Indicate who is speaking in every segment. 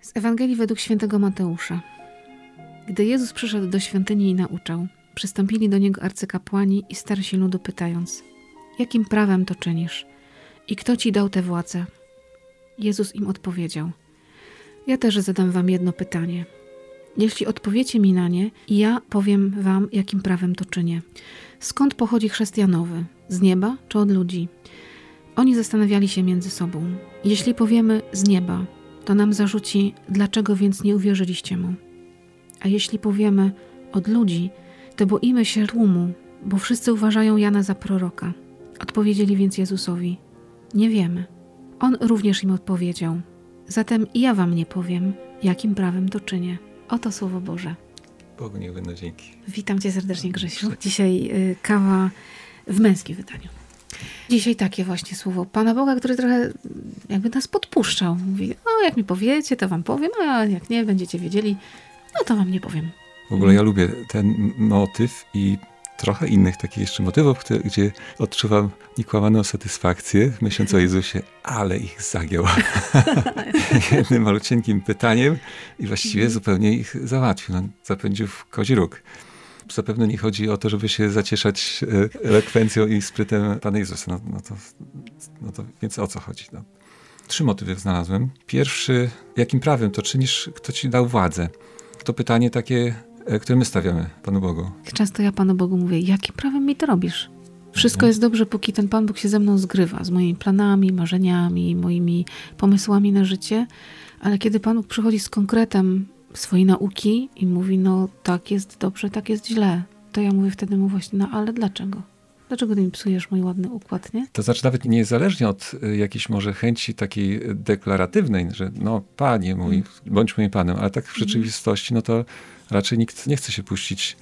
Speaker 1: Z Ewangelii według świętego Mateusza. Gdy Jezus przyszedł do świątyni i nauczał, przystąpili do niego arcykapłani i starsi ludu pytając: Jakim prawem to czynisz? I kto ci dał tę władzę? Jezus im odpowiedział: Ja też zadam wam jedno pytanie. Jeśli odpowiecie mi na nie, ja powiem wam, jakim prawem to czynię. Skąd pochodzi chrześcijanowy? Z nieba czy od ludzi? Oni zastanawiali się między sobą. Jeśli powiemy z nieba, to nam zarzuci, dlaczego więc nie uwierzyliście mu. A jeśli powiemy od ludzi, to boimy się tłumu, bo wszyscy uważają Jana za proroka. Odpowiedzieli więc Jezusowi: Nie wiemy. On również im odpowiedział: Zatem ja wam nie powiem, jakim prawem to czynię. Oto słowo Boże.
Speaker 2: Bogu niech będą dzięki.
Speaker 1: Witam cię serdecznie, Grzesiu. Dzisiaj y, kawa w męskim wydaniu. Dzisiaj takie właśnie słowo Pana Boga, który trochę jakby nas podpuszczał. Mówi, o jak mi powiecie, to wam powiem, a jak nie będziecie wiedzieli, no to wam nie powiem.
Speaker 2: W ogóle ja lubię ten motyw i trochę innych takich jeszcze motywów, gdzie odczuwam niekłamaną satysfakcję, myśląc o Jezusie, ale ich zagiął jednym malucinkim pytaniem i właściwie zupełnie ich załatwił. No, zapędził w kozi róg. Zapewne nie chodzi o to, żeby się zacieszać e, elekwencją i sprytem Pana Jezusa. No, no, to, no to więc o co chodzi? No. Trzy motywy znalazłem. Pierwszy, jakim prawem to czynisz, kto ci dał władzę? To pytanie takie które my stawiamy Panu Bogu.
Speaker 1: Często ja Panu Bogu mówię, jakim prawem mi to robisz? Wszystko mhm. jest dobrze, póki ten Pan Bóg się ze mną zgrywa, z moimi planami, marzeniami, moimi pomysłami na życie, ale kiedy Pan Bóg przychodzi z konkretem swojej nauki i mówi, no tak jest dobrze, tak jest źle, to ja mówię wtedy mu właśnie, no ale dlaczego? Dlaczego ty mi psujesz mój ładny układ, nie?
Speaker 2: To znaczy nawet niezależnie od y, jakiejś może chęci takiej deklaratywnej, że no panie mój, mm. bądź moim panem, ale tak w mhm. rzeczywistości, no to raczej nikt nie chce się puścić.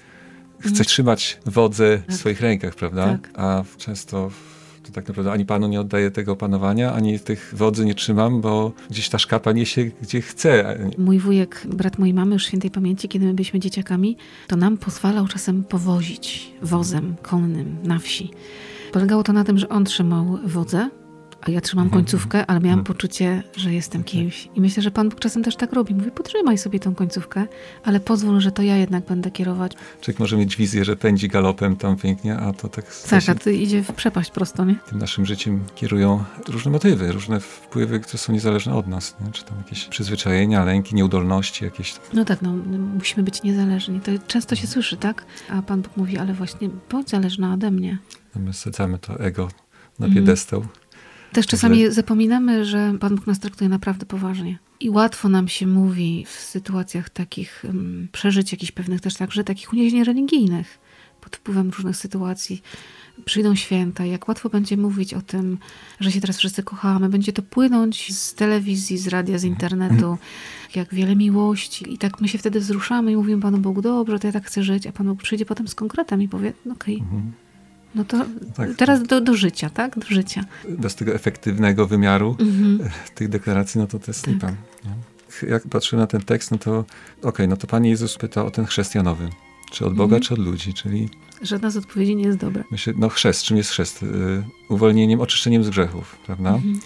Speaker 2: Chce mm. trzymać wodze tak. w swoich rękach, prawda? Tak. A często to tak naprawdę ani panu nie oddaję tego panowania, ani tych wodzy nie trzymam, bo gdzieś ta szkapa niesie gdzie chce.
Speaker 1: Mój wujek, brat mojej mamy już świętej pamięci, kiedy my byliśmy dzieciakami, to nam pozwalał czasem powozić wozem konnym na wsi. Polegało to na tym, że on trzymał wodzę, a ja trzymam mhm. końcówkę, ale miałam mhm. poczucie, że jestem kimś. I myślę, że Pan Bóg czasem też tak robi. Mówi, potrzymaj sobie tą końcówkę, ale pozwól, że to ja jednak będę kierować.
Speaker 2: Człowiek może mieć wizję, że pędzi galopem tam pięknie, a to tak...
Speaker 1: Tak, a to idzie w przepaść prosto, nie?
Speaker 2: Tym naszym życiem kierują różne motywy, różne wpływy, które są niezależne od nas. Nie? Czy tam jakieś przyzwyczajenia, lęki, nieudolności jakieś.
Speaker 1: No tak, no musimy być niezależni. To często się słyszy, tak? A Pan Bóg mówi, ale właśnie bądź zależna ode mnie.
Speaker 2: No my sadzamy to ego na piedestał. Mm.
Speaker 1: Też czasami zapominamy, że Pan Bóg nas traktuje naprawdę poważnie. I łatwo nam się mówi w sytuacjach takich um, przeżyć jakichś pewnych też także takich uniesień religijnych pod wpływem różnych sytuacji. Przyjdą święta, jak łatwo będzie mówić o tym, że się teraz wszyscy kochamy, będzie to płynąć z telewizji, z radia, z internetu, jak wiele miłości. I tak my się wtedy wzruszamy i mówimy Panu Bogu, dobrze, to ja tak chcę żyć, a Pan Bóg przyjdzie potem z konkretem i powie, no okej, okay. mhm no to tak. teraz do, do życia, tak? Do życia.
Speaker 2: Do tego efektywnego wymiaru mhm. tych deklaracji, no to to jest tak. lipa. Jak patrzę na ten tekst, no to okej, okay, no to Pan Jezus pyta o ten chrześcijanowy. Czy od Boga, mhm. czy od ludzi, czyli...
Speaker 1: Żadna z odpowiedzi nie jest dobra.
Speaker 2: Myślę, no chrzest, czym jest chrzest? Y, uwolnieniem, oczyszczeniem z grzechów, prawda? Mhm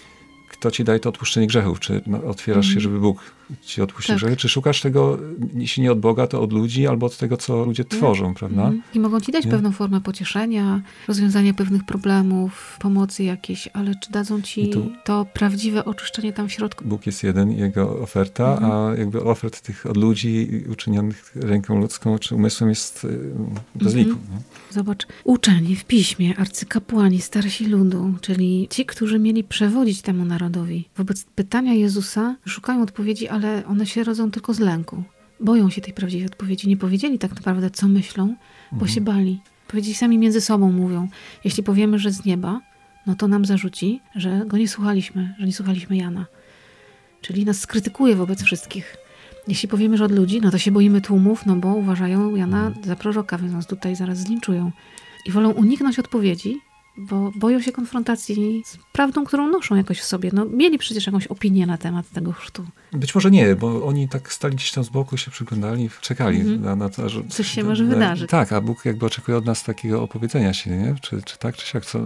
Speaker 2: kto ci daje to odpuszczenie grzechów? Czy no, otwierasz się, mhm. żeby Bóg ci odpuścił tak. grzechy? Czy szukasz tego, jeśli nie od Boga, to od ludzi albo od tego, co ludzie tworzą, prawda? Mhm.
Speaker 1: I mogą ci dać nie? pewną formę pocieszenia, rozwiązania pewnych problemów, pomocy jakiejś, ale czy dadzą ci tu, to prawdziwe oczyszczenie tam w środku?
Speaker 2: Bóg jest jeden, jego oferta, mhm. a jakby ofert tych od ludzi uczynionych ręką ludzką czy umysłem jest y, bez liku.
Speaker 1: Zobacz, uczeni w piśmie, arcykapłani, starsi ludu, czyli ci, którzy mieli przewodzić temu narodowi. Wobec pytania Jezusa szukają odpowiedzi, ale one się rodzą tylko z lęku. Boją się tej prawdziwej odpowiedzi. Nie powiedzieli tak naprawdę, co myślą, bo mhm. się bali. Powiedzieli sami między sobą, mówią. Jeśli powiemy, że z nieba, no to nam zarzuci, że go nie słuchaliśmy, że nie słuchaliśmy Jana. Czyli nas skrytykuje wobec wszystkich. Jeśli powiemy, że od ludzi, no to się boimy tłumów, no bo uważają Jana mhm. za proroka, więc nas tutaj zaraz zlinczują. I wolą uniknąć odpowiedzi, bo boją się konfrontacji z prawdą, którą noszą jakoś w sobie. No, mieli przecież jakąś opinię na temat tego chrztu.
Speaker 2: Być może nie, bo oni tak stali gdzieś tam z boku, się przyglądali, czekali
Speaker 1: Mhm.
Speaker 2: na, na to, że...
Speaker 1: Coś się może wydarzyć.
Speaker 2: Tak, a Bóg jakby oczekuje od nas takiego opowiedzenia się, nie? Czy, czy tak, czy siak, co, e,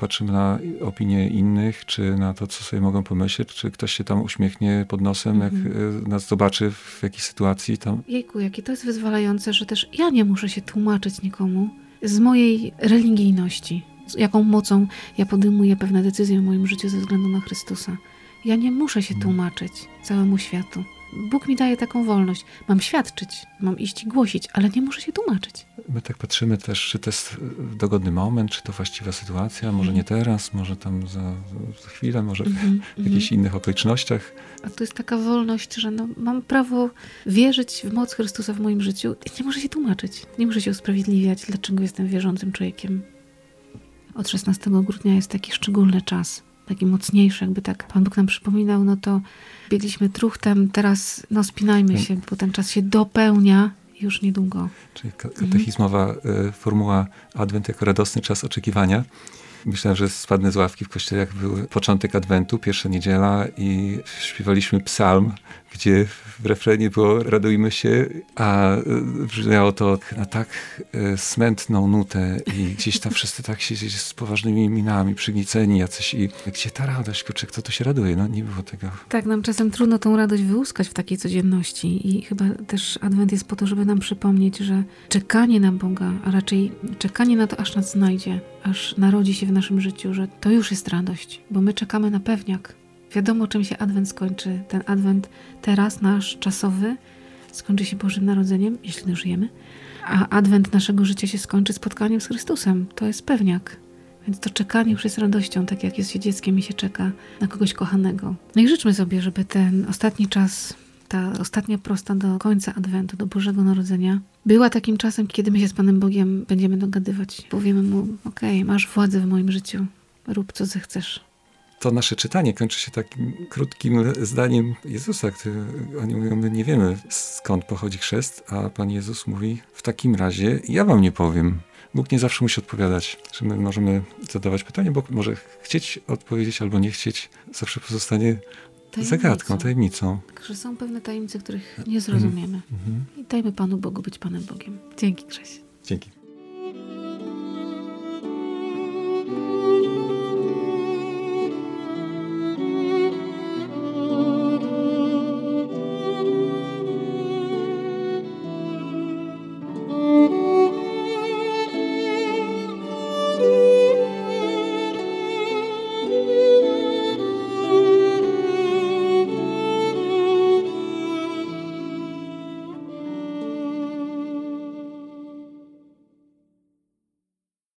Speaker 2: patrzymy na opinie innych, czy na to, co sobie mogą pomyśleć, czy ktoś się tam uśmiechnie pod nosem, jak
Speaker 1: Mhm.
Speaker 2: e, nas zobaczy w jakiejś sytuacji, tam
Speaker 1: Jejku, jakie to jest wyzwalające, że też ja nie muszę się tłumaczyć nikomu z mojej religijności, jaką mocą ja podejmuję pewne decyzje w moim życiu ze względu na Chrystusa. Ja nie muszę się tłumaczyć całemu światu. Bóg mi daje taką wolność. Mam świadczyć, mam iść i głosić, ale nie muszę się tłumaczyć.
Speaker 2: My tak patrzymy też, czy to jest e, dogodny moment, czy to właściwa sytuacja, może nie teraz, może tam za, za chwilę, może w
Speaker 1: Mhm,
Speaker 2: jakichś innych okolicznościach.
Speaker 1: A to jest taka wolność, że no, mam prawo wierzyć w moc Chrystusa w moim życiu i nie muszę się tłumaczyć. Nie muszę się usprawiedliwiać, dlaczego jestem wierzącym człowiekiem. Od 16 grudnia jest taki szczególny czas, taki mocniejszy, jakby tak Pan Bóg nam przypominał, no to biegliśmy truchtem, teraz no spinajmy się, bo ten czas się dopełnia już niedługo.
Speaker 2: Czyli ka- katechizmowa e, formuła Adwent jako radosny czas oczekiwania. Myślałem, że spadnę z ławki w kościele, jak był początek Adwentu, pierwsza niedziela i śpiewaliśmy psalm, gdzie w refrenie było radujmy się, a e, brzmiało to na tak e, smętną nutę i gdzieś tam wszyscy tak siedzieli z poważnymi minami, przygniceni jacyś i gdzie ta radość, kurczę, kto tu się raduje? No nie było tego.
Speaker 1: Tak, nam czasem trudno tą radość wyłuskać w takiej codzienności i chyba też Adwent jest po to, żeby nam przypomnieć, że czekanie na Boga, a raczej czekanie na to, aż nas znajdzie, aż narodzi się w naszym życiu, że to już jest radość, bo my czekamy na pewniak. Wiadomo, czym się Adwent skończy. Ten Adwent teraz, nasz czasowy, skończy się Bożym Narodzeniem, jeśli dożyjemy, a Adwent naszego życia się skończy spotkaniem z Chrystusem. To jest pewniak. Więc to czekanie już jest radością, tak jak jest się dzieckiem i się czeka na kogoś kochanego. No i życzmy sobie, żeby ten ostatni czas, ta ostatnia prosta do końca Adwentu, do Bożego Narodzenia, była takim czasem, kiedy my się z Panem Bogiem będziemy dogadywać. Powiemy Mu, okej, masz władzę w moim życiu, rób co zechcesz.
Speaker 2: To nasze czytanie kończy się takim krótkim zdaniem Jezusa, który oni mówią, my nie wiemy skąd pochodzi chrzest, a Pan Jezus mówi, w takim razie ja wam nie powiem. Bóg nie zawsze musi odpowiadać, że my możemy zadawać pytanie, bo może chcieć odpowiedzieć albo nie chcieć, zawsze pozostanie zagadką, tajemnicą.
Speaker 1: Że są pewne tajemnice, których nie zrozumiemy. I dajmy Panu Bogu być Panem Bogiem. Dzięki, Grześ.
Speaker 2: Dzięki.